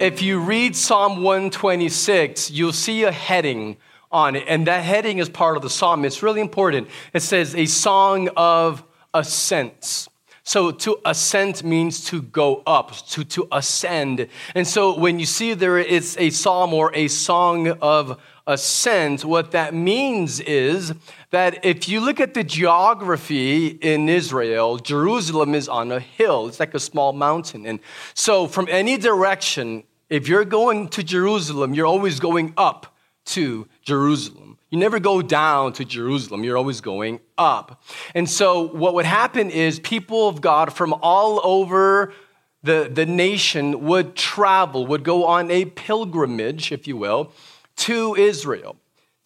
if you read Psalm 126, you'll see a heading on it, and that heading is part of the psalm. It's really important. It says, A song of ascents. So to ascend means to go up, to, to ascend. And so when you see there it's a psalm or a song of ascent, what that means is that if you look at the geography in Israel, Jerusalem is on a hill. It's like a small mountain. And so from any direction, if you're going to Jerusalem, you're always going up to Jerusalem. You never go down to Jerusalem, you're always going up. And so, what would happen is people of God from all over the, the nation would travel, would go on a pilgrimage, if you will, to Israel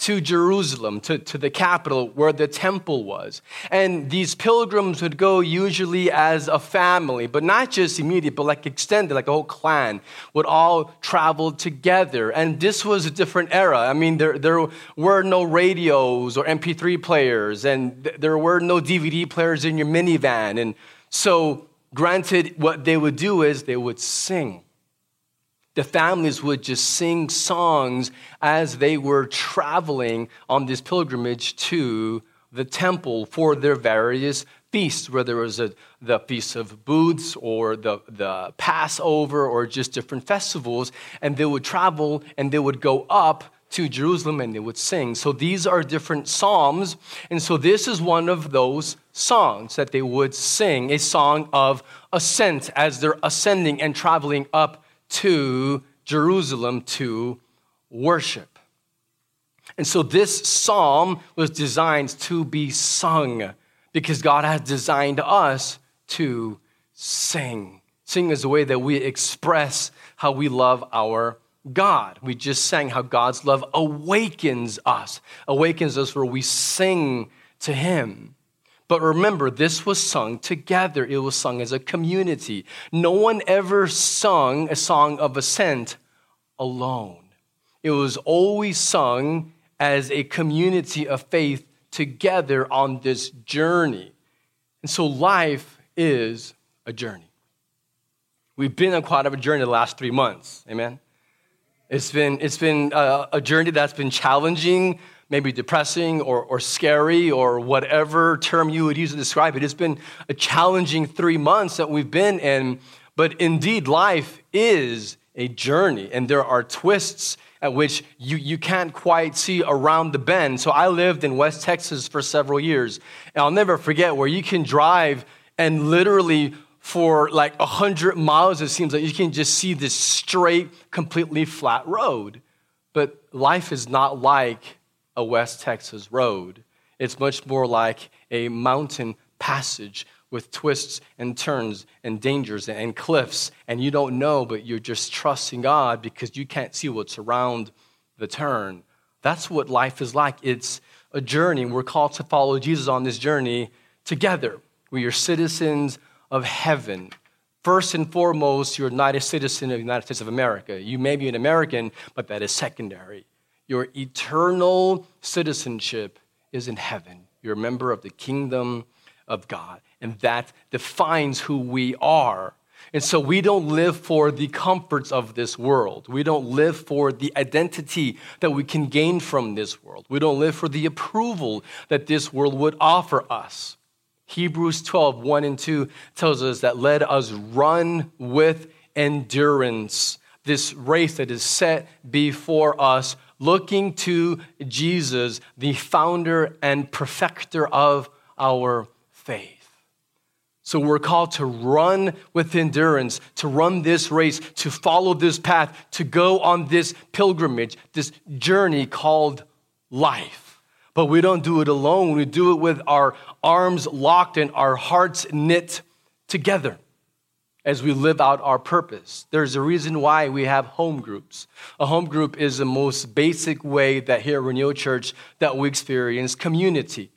to Jerusalem, to, to the capital where the temple was. And these pilgrims would go usually as a family, but not just immediate, but like extended, like a whole clan would all travel together. And this was a different era. I mean, there, there were no radios or MP3 players, and th- there were no DVD players in your minivan. And so, granted, what they would do is they would sing the families would just sing songs as they were traveling on this pilgrimage to the temple for their various feasts, whether it was a, the Feast of Booths or the, the Passover or just different festivals. And they would travel and they would go up to Jerusalem and they would sing. So these are different psalms. And so this is one of those songs that they would sing, a song of ascent as they're ascending and traveling up to Jerusalem to worship. And so this psalm was designed to be sung because God has designed us to sing. Sing is a way that we express how we love our God. We just sang how God's love awakens us, awakens us where we sing to Him. But remember, this was sung together. It was sung as a community. No one ever sung a song of ascent alone. It was always sung as a community of faith together on this journey. And so life is a journey. We've been on quite a journey the last three months. Amen. It's been, it's been a, a journey that's been challenging, maybe depressing or, or scary or whatever term you would use to describe it. It's been a challenging three months that we've been in, but indeed, life is a journey, and there are twists at which you, you can't quite see around the bend. So I lived in West Texas for several years, and I'll never forget where you can drive and literally for like 100 miles, it seems like you can just see this straight, completely flat road. But life is not like a West Texas road. It's much more like a mountain passage with twists and turns and dangers and cliffs. And you don't know, but you're just trusting God because you can't see what's around the turn. That's what life is like. It's a journey. We're called to follow Jesus on this journey together. We are citizens of heaven. First and foremost, you're not a citizen of the United States of America. You may be an American, but that is secondary. Your eternal citizenship is in heaven. You're a member of the kingdom of God, and that defines who we are. And so we don't live for the comforts of this world. We don't live for the identity that we can gain from this world. We don't live for the approval that this world would offer us. Hebrews 12, 1 and 2 tells us that let us run with endurance this race that is set before us looking to Jesus, the founder and perfecter of our faith. So we're called to run with endurance, to run this race, to follow this path, to go on this pilgrimage, this journey called life. But we don't do it alone. We do it with our arms locked and our hearts knit together as we live out our purpose. There's a reason why we have home groups. A home group is the most basic way that here at Renewal Church that we experience community.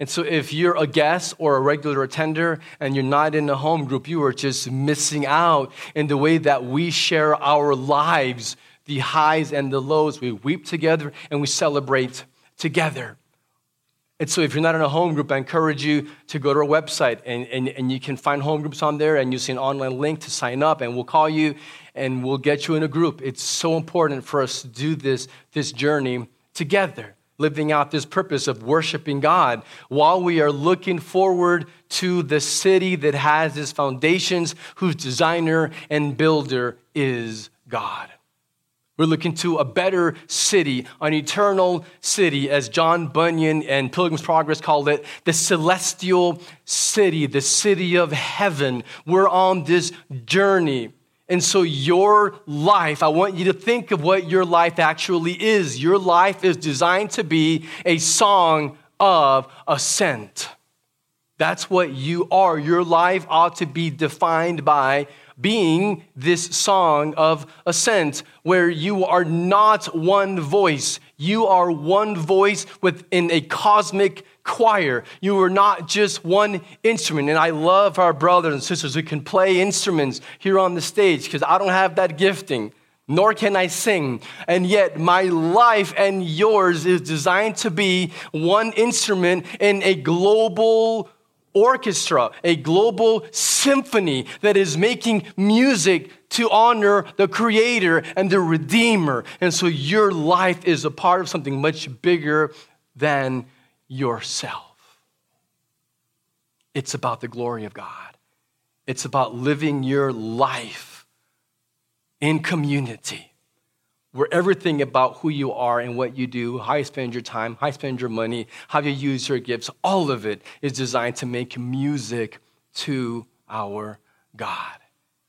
And so if you're a guest or a regular attender and you're not in a home group, you are just missing out in the way that we share our lives, the highs and the lows. We weep together and we celebrate together. And so if you're not in a home group, I encourage you to go to our website and, and, and you can find home groups on there and you see an online link to sign up and we'll call you and we'll get you in a group. It's so important for us to do this, this journey together, living out this purpose of worshiping God while we are looking forward to the city that has its foundations, whose designer and builder is God. We're looking to a better city, an eternal city, as John Bunyan and Pilgrim's Progress called it, the celestial city, the city of heaven. We're on this journey. And so, your life, I want you to think of what your life actually is. Your life is designed to be a song of ascent. That's what you are. Your life ought to be defined by being this song of ascent, where you are not one voice. You are one voice within a cosmic choir. You are not just one instrument. And I love our brothers and sisters who can play instruments here on the stage because I don't have that gifting nor can I sing. And yet, my life and yours is designed to be one instrument in a global orchestra, a global symphony that is making music to honor the Creator and the Redeemer. And so your life is a part of something much bigger than yourself. It's about the glory of God, it's about living your life in community where everything about who you are and what you do, how you spend your time, how you spend your money, how you use your gifts, all of it is designed to make music to our God.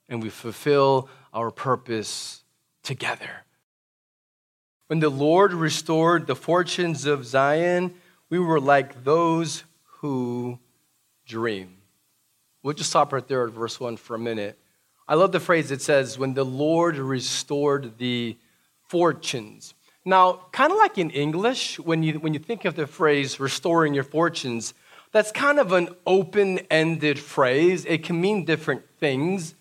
And we fulfill our purpose together. When the Lord restored the fortunes of Zion, we were like those who dream. We'll just stop right there at verse 1 for a minute. I love the phrase it says, when the Lord restored the fortunes. Now, kind of like in English, when you, when you think of the phrase restoring your fortunes, that's kind of an open ended phrase. It can mean different things.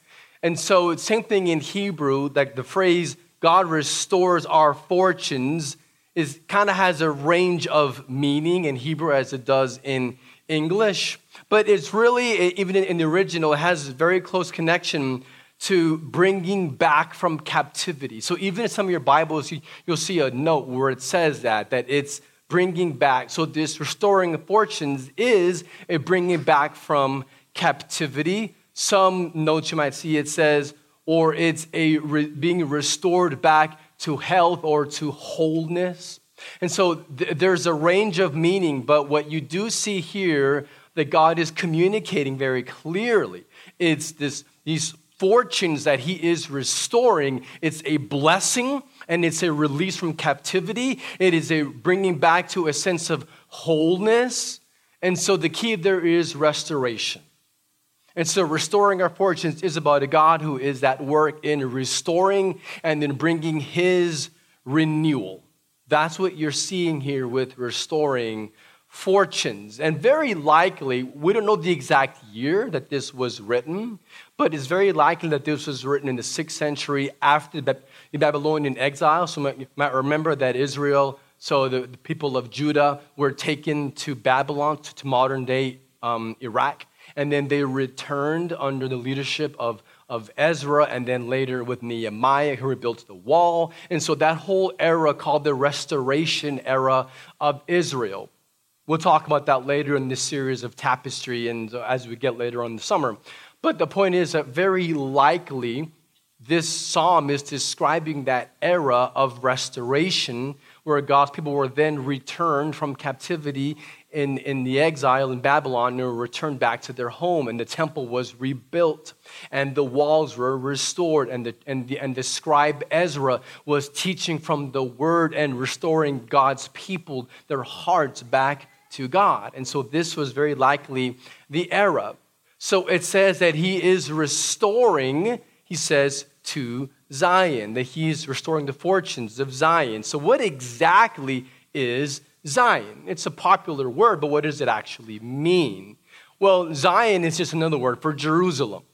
And so, same thing in Hebrew, like the phrase God restores our fortunes is kind of has a range of meaning in Hebrew as it does in English. But it's really, even in the original, it has a very close connection to bringing back from captivity. So even in some of your Bibles, you, will see a note where it says that, that it's bringing back. So this restoring of fortunes is a bringing back from captivity. Some notes you might see it says, or it's a re- being restored back to health or to wholeness. And so th- there's a range of meaning, but what you do see here that God is communicating very clearly, it's this, these fortunes that he is restoring. It's a blessing and it's a release from captivity. It is a bringing back to a sense of wholeness. And so the key there is restoration. And so restoring our fortunes is about a God who is at work in restoring and then bringing his renewal. That's what you're seeing here with restoring fortunes. And very likely, we don't know the exact year that this was written, but it's very likely that this was written in the sixth century after the Babylonian exile. So you might remember that Israel, so the, the people of Judah, were taken to Babylon, to, to modern day um, Iraq, and then they returned under the leadership of, of Ezra, and then later with Nehemiah, who rebuilt the wall. And so that whole era called the restoration era of Israel. We'll talk about that later in this series of tapestry and as we get later on in the summer. But the point is that very likely this psalm is describing that era of restoration where God's people were then returned from captivity in, in the exile in Babylon and were returned back to their home, and the temple was rebuilt, and the walls were restored, and the, and the, and the scribe Ezra was teaching from the word and restoring God's people, their hearts back to God. And so this was very likely the era. So it says that he is restoring, he says, to Zion, that he is restoring the fortunes of Zion. So, what exactly is Zion? It's a popular word, but what does it actually mean? Well, Zion is just another word for Jerusalem.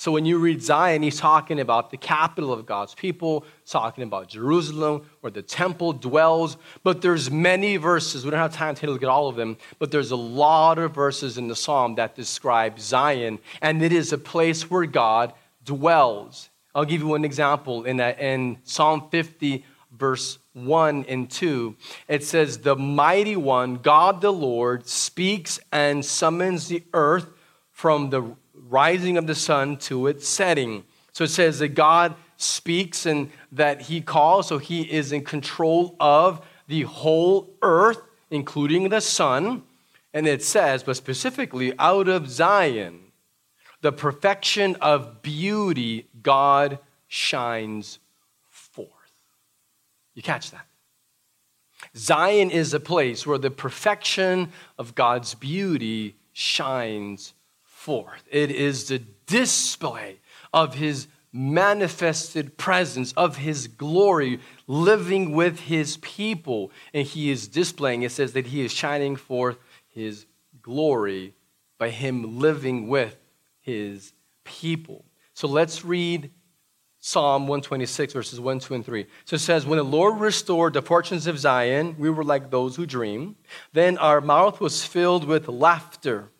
So when you read Zion, he's talking about the capital of God's people, talking about Jerusalem, where the temple dwells. But there's many verses. We don't have time to look at all of them, but there's a lot of verses in the psalm that describe Zion, and it is a place where God dwells. I'll give you one example in in Psalm 50, verse 1 and 2. It says, The mighty one, God the Lord, speaks and summons the earth from the rising of the sun to its setting. So it says that God speaks and that he calls, so he is in control of the whole earth, including the sun. And it says, but specifically, out of Zion, the perfection of beauty, God shines forth. You catch that? Zion is a place where the perfection of God's beauty shines forth. It is the display of his manifested presence, of his glory, living with his people. And he is displaying, it says that he is shining forth his glory by him living with his people. So let's read Psalm 126, verses 1, 2, and 3. So it says, When the Lord restored the fortunes of Zion, we were like those who dream. Then our mouth was filled with laughter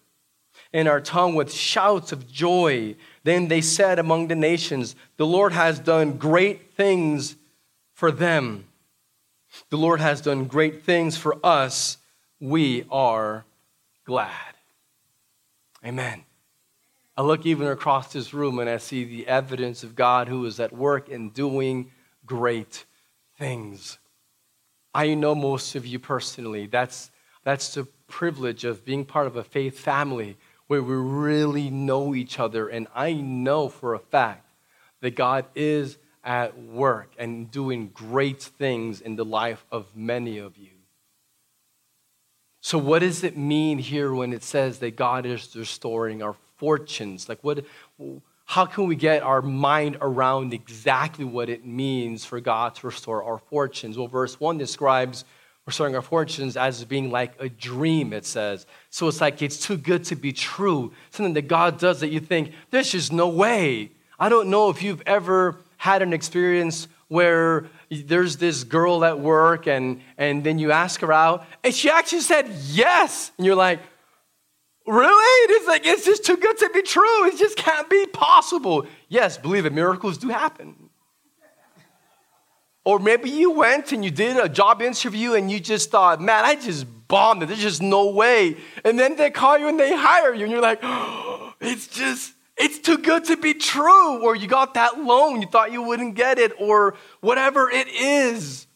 and our tongue with shouts of joy. Then they said among the nations, The Lord has done great things for them. The Lord has done great things for us. We are glad. Amen. I look even across this room and I see the evidence of God who is at work and doing great things. I know most of you personally. That's, that's the privilege of being part of a faith family where we really know each other. And I know for a fact that God is at work and doing great things in the life of many of you. So, what does it mean here when it says that God is restoring our fortunes? Like, what, how can we get our mind around exactly what it means for God to restore our fortunes? Well, verse 1 describes restoring our fortunes as being like a dream, it says. So it's like it's too good to be true. Something that God does that you think, there's just no way. I don't know if you've ever had an experience where there's this girl at work and, and then you ask her out and she actually said yes. And you're like, really? It's like, it's just too good to be true. It just can't be possible. Yes, believe it, miracles do happen. Or maybe you went and you did a job interview and you just thought, man, I just bombed it. There's just no way. And then they call you and they hire you and you're like, oh, it's just, it's too good to be true. Or you got that loan, you thought you wouldn't get it, or whatever it is.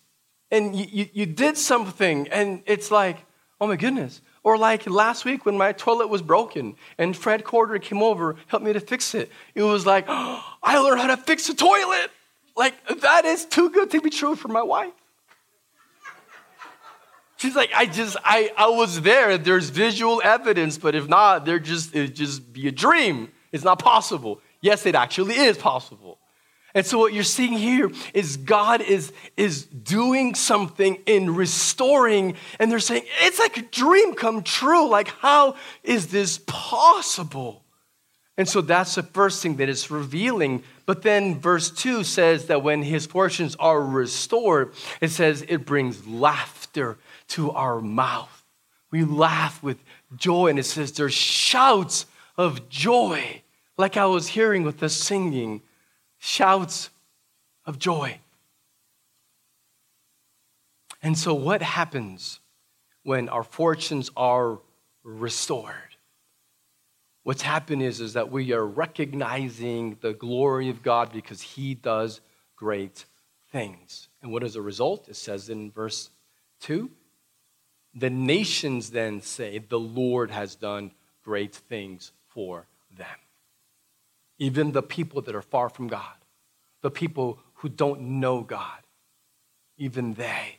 And you, you, you did something and it's like, oh my goodness. Or like last week when my toilet was broken and Fred Corder came over, helped me to fix it. It was like, oh, I learned how to fix a toilet. Like, that is too good to be true for my wife. She's like, I just, I, I was there. There's visual evidence, but if not, there just, it just be a dream. It's not possible. Yes, it actually is possible. And so what you're seeing here is God is, is doing something in restoring, and they're saying, it's like a dream come true. Like, how is this possible? And so that's the first thing that is revealing. But then verse 2 says that when his fortunes are restored, it says it brings laughter to our mouth. We laugh with joy, and it says there's shouts of joy, like I was hearing with the singing shouts of joy. And so, what happens when our fortunes are restored? What's happened is, is that we are recognizing the glory of God because He does great things. And what is the result? It says in verse 2 the nations then say, The Lord has done great things for them. Even the people that are far from God, the people who don't know God, even they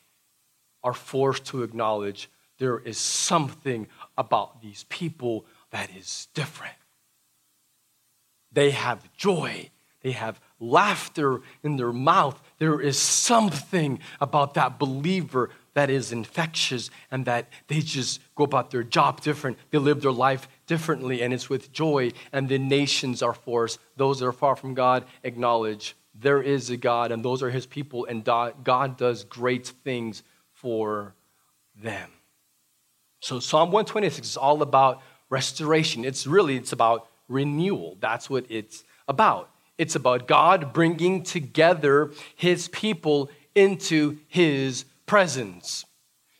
are forced to acknowledge there is something about these people that is different. They have joy, they have laughter in their mouth. There is something about that believer that is infectious and that they just go about their job different. They live their life differently, and it's with joy. And the nations are for us. Those that are far from God acknowledge there is a God, and those are his people, and God does great things for them. So Psalm 126 is all about restoration. It's really it's about renewal. That's what it's about. It's about God bringing together his people into his presence.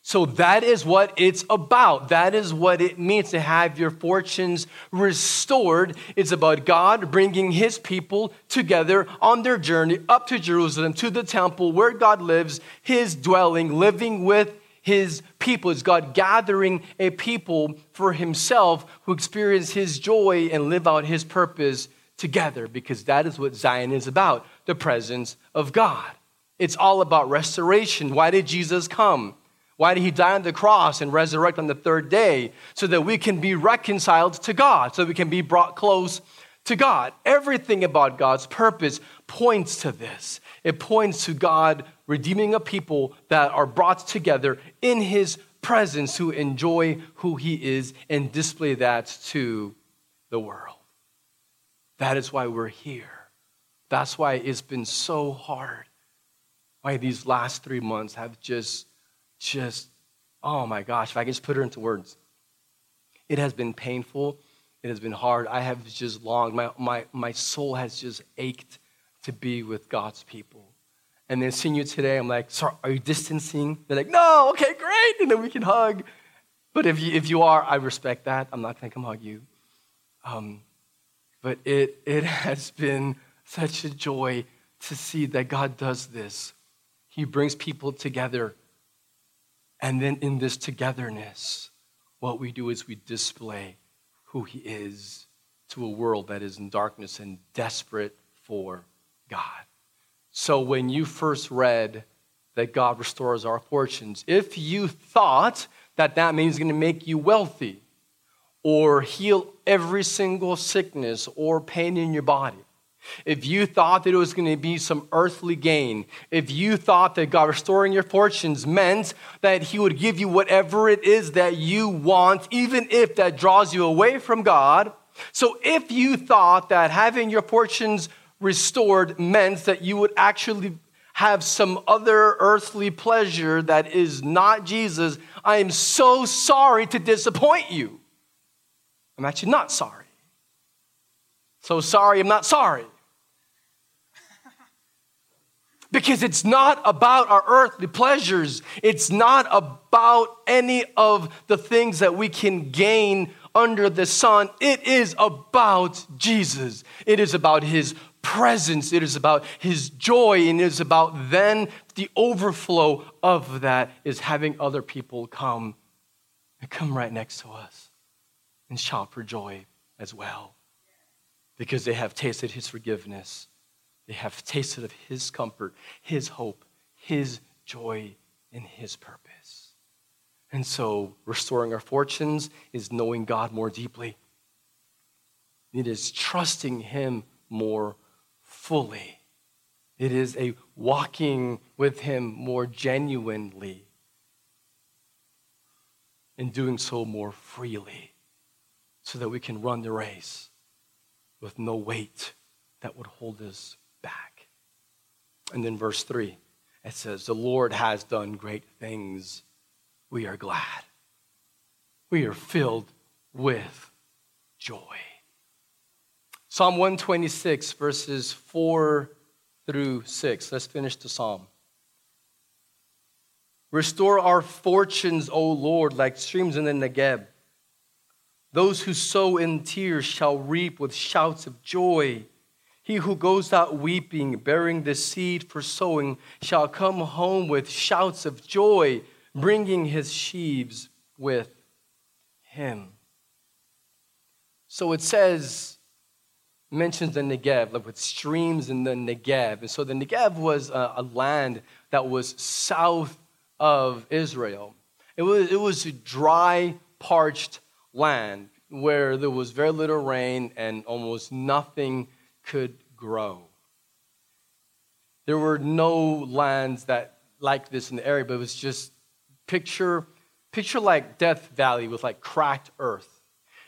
So that is what it's about. That is what it means to have your fortunes restored. It's about God bringing his people together on their journey up to Jerusalem, to the temple where God lives, his dwelling, living with his people. It's God gathering a people for himself who experience his joy and live out his purpose together because that is what Zion is about the presence of God. It's all about restoration. Why did Jesus come? Why did he die on the cross and resurrect on the third day? So that we can be reconciled to God, so we can be brought close to God. Everything about God's purpose points to this. It points to God redeeming a people that are brought together in his presence to enjoy who he is and display that to the world. That is why we're here. That's why it's been so hard why these last three months have just, just, oh my gosh, if I can just put it into words. It has been painful. It has been hard. I have just longed. My, my, my soul has just ached to be with God's people. And then seeing you today, I'm like, sorry, are you distancing? They're like, no, okay, great. And then we can hug. But if you, if you are, I respect that. I'm not to come hug you. Um, but it, it has been such a joy to see that God does this he brings people together. And then in this togetherness, what we do is we display who He is to a world that is in darkness and desperate for God. So when you first read that God restores our fortunes, if you thought that that means going to make you wealthy or heal every single sickness or pain in your body, if you thought that it was going to be some earthly gain, if you thought that God restoring your fortunes meant that He would give you whatever it is that you want, even if that draws you away from God, so if you thought that having your fortunes restored meant that you would actually have some other earthly pleasure that is not Jesus, I am so sorry to disappoint you. I'm actually not sorry. So sorry, I'm not sorry. Because it's not about our earthly pleasures. It's not about any of the things that we can gain under the sun. It is about Jesus. It is about his presence. It is about his joy. And it is about then the overflow of that is having other people come and come right next to us and shout for joy as well because they have tasted his forgiveness they have tasted of His comfort, His hope, His joy, and His purpose. And so, restoring our fortunes is knowing God more deeply. It is trusting Him more fully. It is a walking with Him more genuinely and doing so more freely so that we can run the race with no weight that would hold us back. And then verse 3, it says, The Lord has done great things. We are glad. We are filled with joy. Psalm 126, verses 4 through 6. Let's finish the psalm. Restore our fortunes, O Lord, like streams in the Negeb. Those who sow in tears shall reap with shouts of joy. He who goes out weeping, bearing the seed for sowing, shall come home with shouts of joy, bringing his sheaves with him. So it says, mentions the Negev, like with streams in the Negev. And so the Negev was a, a land that was south of Israel. It was, it was a dry, parched land where there was very little rain and almost nothing could grow. There were no lands that like this in the area, but it was just Picture, picture like Death Valley with like cracked earth.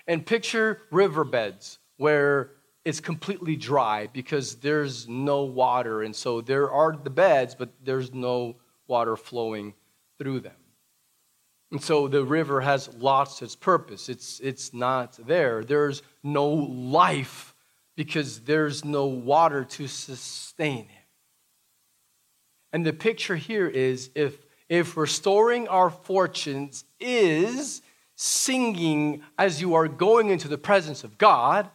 And picture riverbeds where it's completely dry because there's no water. And so there are the beds, but there's no water flowing through them. And so the river has lost its purpose. It's, it's not there. There's no life because there's no water to sustain it. And the picture here is if, if restoring our fortunes is singing as you are going into the presence of God,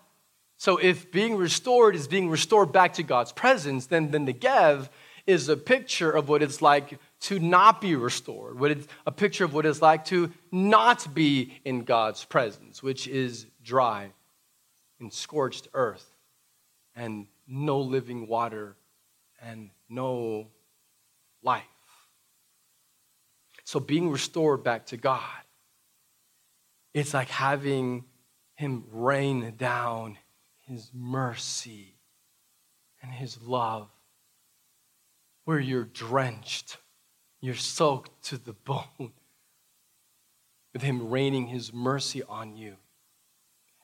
so if being restored is being restored back to God's presence, then, the Negev is a picture of what it's like to not be restored, what it's a picture of what it's like to not be in God's presence, which is dry and scorched earth and no living water and no life. So being restored back to God, it's like having Him rain down His mercy and His love, where you're drenched you're soaked to the bone with Him raining His mercy on you.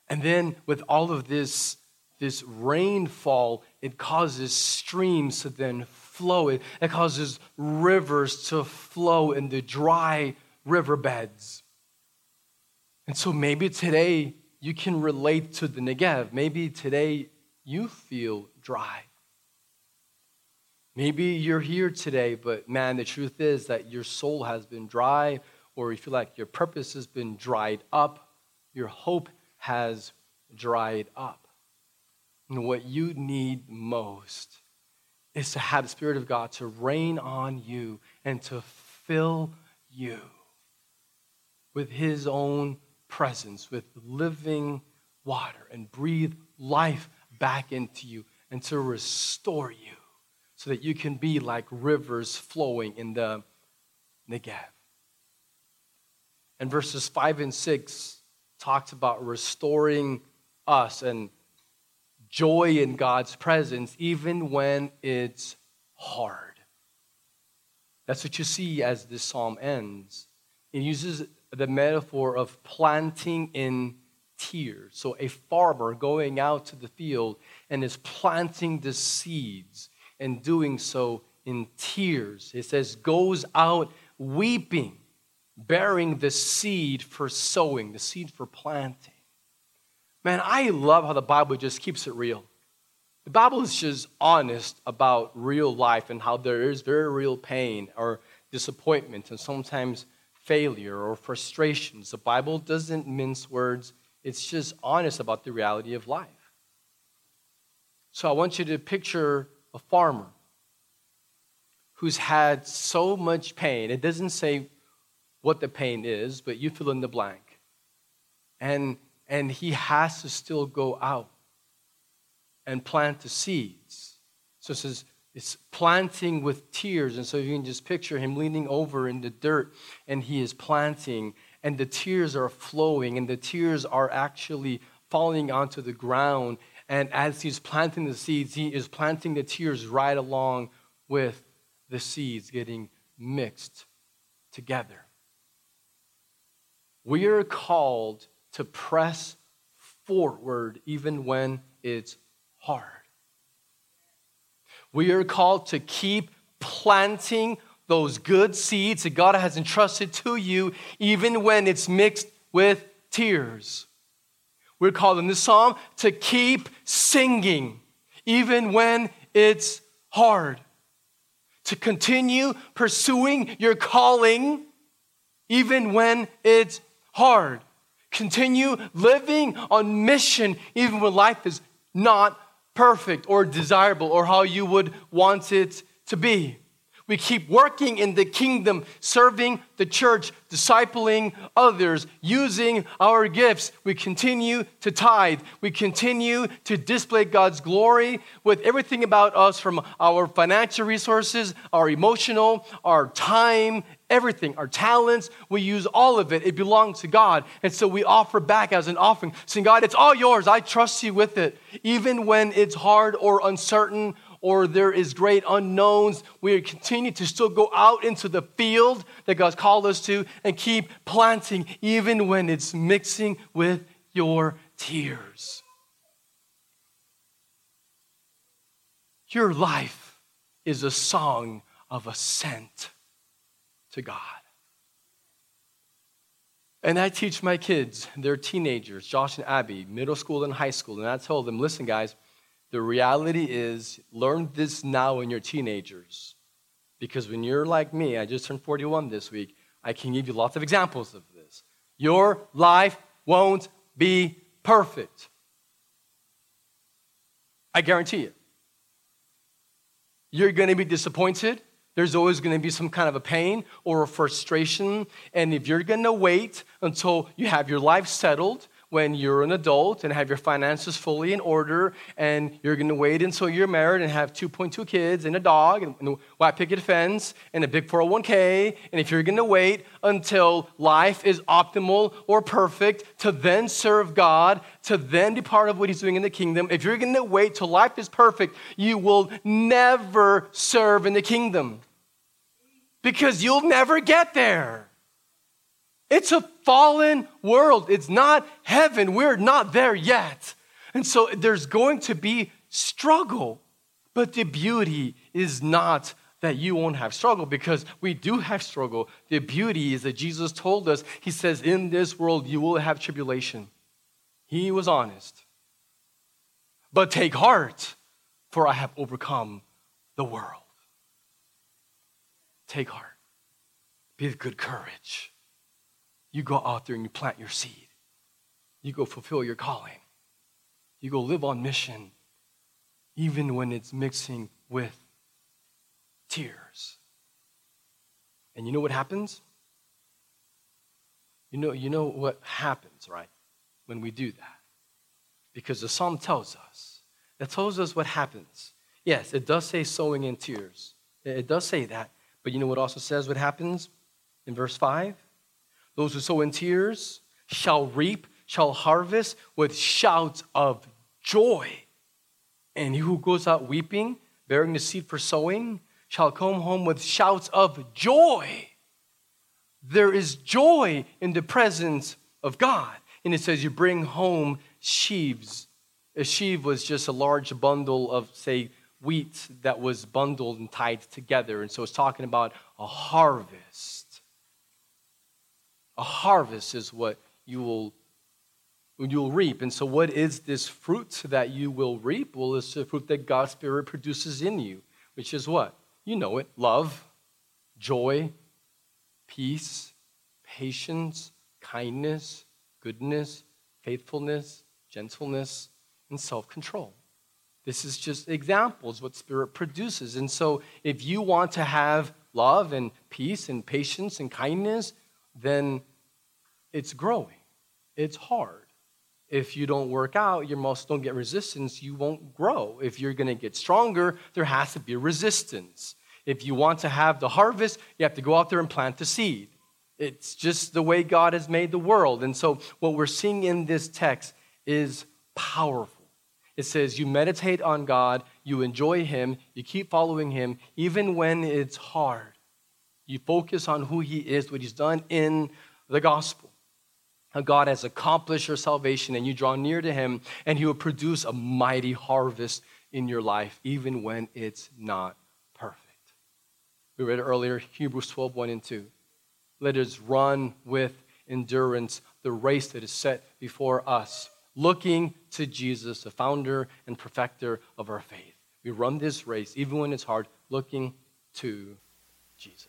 And then with all of this, this rainfall, it causes streams to then flow. It, it causes rivers to flow in the dry riverbeds. And so maybe today you can relate to the Negev. Maybe today you feel dry. Maybe you're here today, but man, the truth is that your soul has been dry, or you feel like your purpose has been dried up, your hope has dried up. And what you need most is to have the Spirit of God to rain on you and to fill you with His own presence, with living water, and breathe life back into you and to restore you so that you can be like rivers flowing in the Negev. And verses 5 and 6 talks about restoring us and joy in God's presence, even when it's hard. That's what you see as this psalm ends. It uses the metaphor of planting in tears. So, a farmer going out to the field and is planting the seeds and doing so in tears. It says, goes out weeping, bearing the seed for sowing, the seed for planting. Man, I love how the Bible just keeps it real. The Bible is just honest about real life and how there is very real pain or disappointment and sometimes failure or frustrations. The Bible doesn't mince words, it's just honest about the reality of life. So I want you to picture a farmer who's had so much pain. It doesn't say what the pain is, but you fill in the blank. And, and he has to still go out and plant the seeds. So it says it's planting with tears. And so you can just picture him leaning over in the dirt and he is planting, and the tears are flowing, and the tears are actually falling onto the ground and as he's planting the seeds, he is planting the tears right along with the seeds getting mixed together. We are called to press forward even when it's hard. We are called to keep planting those good seeds that God has entrusted to you, even when it's mixed with tears. We're called in this psalm to keep singing, even when it's hard. To continue pursuing your calling, even when it's hard. Continue living on mission, even when life is not perfect or desirable or how you would want it to be. We keep working in the kingdom, serving the church, discipling others, using our gifts. We continue to tithe. We continue to display God's glory with everything about us from our financial resources, our emotional, our time, everything, our talents. We use all of it. It belongs to God. And so we offer back as an offering, saying, God, it's all yours. I trust you with it, even when it's hard or uncertain or there is great unknowns, we continue to still go out into the field that God's called us to and keep planting, even when it's mixing with your tears. Your life is a song of ascent to God. And I teach my kids, they're teenagers, Josh and Abby, middle school and high school, and I tell them, listen, guys, the reality is learn this now when you're teenagers. Because when you're like me, I just turned 41 this week, I can give you lots of examples of this. Your life won't be perfect. I guarantee it. You're going to be disappointed. There's always going to be some kind of a pain or a frustration. And if you're going to wait until you have your life settled, when you're an adult and have your finances fully in order, and you're going to wait until you're married and have 2.2 kids and a dog and a white picket fence and a big 401k, and if you're going to wait until life is optimal or perfect to then serve God, to then be part of what He's doing in the kingdom, if you're going to wait till life is perfect, you will never serve in the kingdom because you'll never get there. It's a fallen world. It's not heaven. We're not there yet. And so there's going to be struggle. But the beauty is not that you won't have struggle because we do have struggle. The beauty is that Jesus told us, He says, In this world you will have tribulation. He was honest. But take heart, for I have overcome the world. Take heart. Be of good courage. You go out there and you plant your seed. You go fulfill your calling. You go live on mission, even when it's mixing with tears. And you know what happens? You know, you know what happens, right? When we do that. Because the psalm tells us. It tells us what happens. Yes, it does say sowing in tears. It does say that. But you know what also says what happens in verse 5? Those who sow in tears shall reap, shall harvest with shouts of joy. And he who goes out weeping, bearing the seed for sowing, shall come home with shouts of joy. There is joy in the presence of God. And it says, You bring home sheaves. A sheaf was just a large bundle of, say, wheat that was bundled and tied together. And so it's talking about a harvest. A harvest is what you will you'll reap. And so what is this fruit that you will reap? Well, it's the fruit that God's Spirit produces in you, which is what? You know it. Love, joy, peace, patience, kindness, goodness, faithfulness, gentleness, and self-control. This is just examples what spirit produces. And so if you want to have love and peace and patience and kindness, then it's growing. It's hard. If you don't work out, your muscles don't get resistance, you won't grow. If you're going to get stronger, there has to be resistance. If you want to have the harvest, you have to go out there and plant the seed. It's just the way God has made the world. And so, what we're seeing in this text is powerful. It says, You meditate on God, you enjoy Him, you keep following Him, even when it's hard. You focus on who He is, what He's done in the gospel. God has accomplished your salvation and you draw near to Him, and He will produce a mighty harvest in your life, even when it's not perfect. We read earlier Hebrews 12 1 and 2. Let us run with endurance the race that is set before us, looking to Jesus, the founder and perfecter of our faith. We run this race, even when it's hard, looking to Jesus.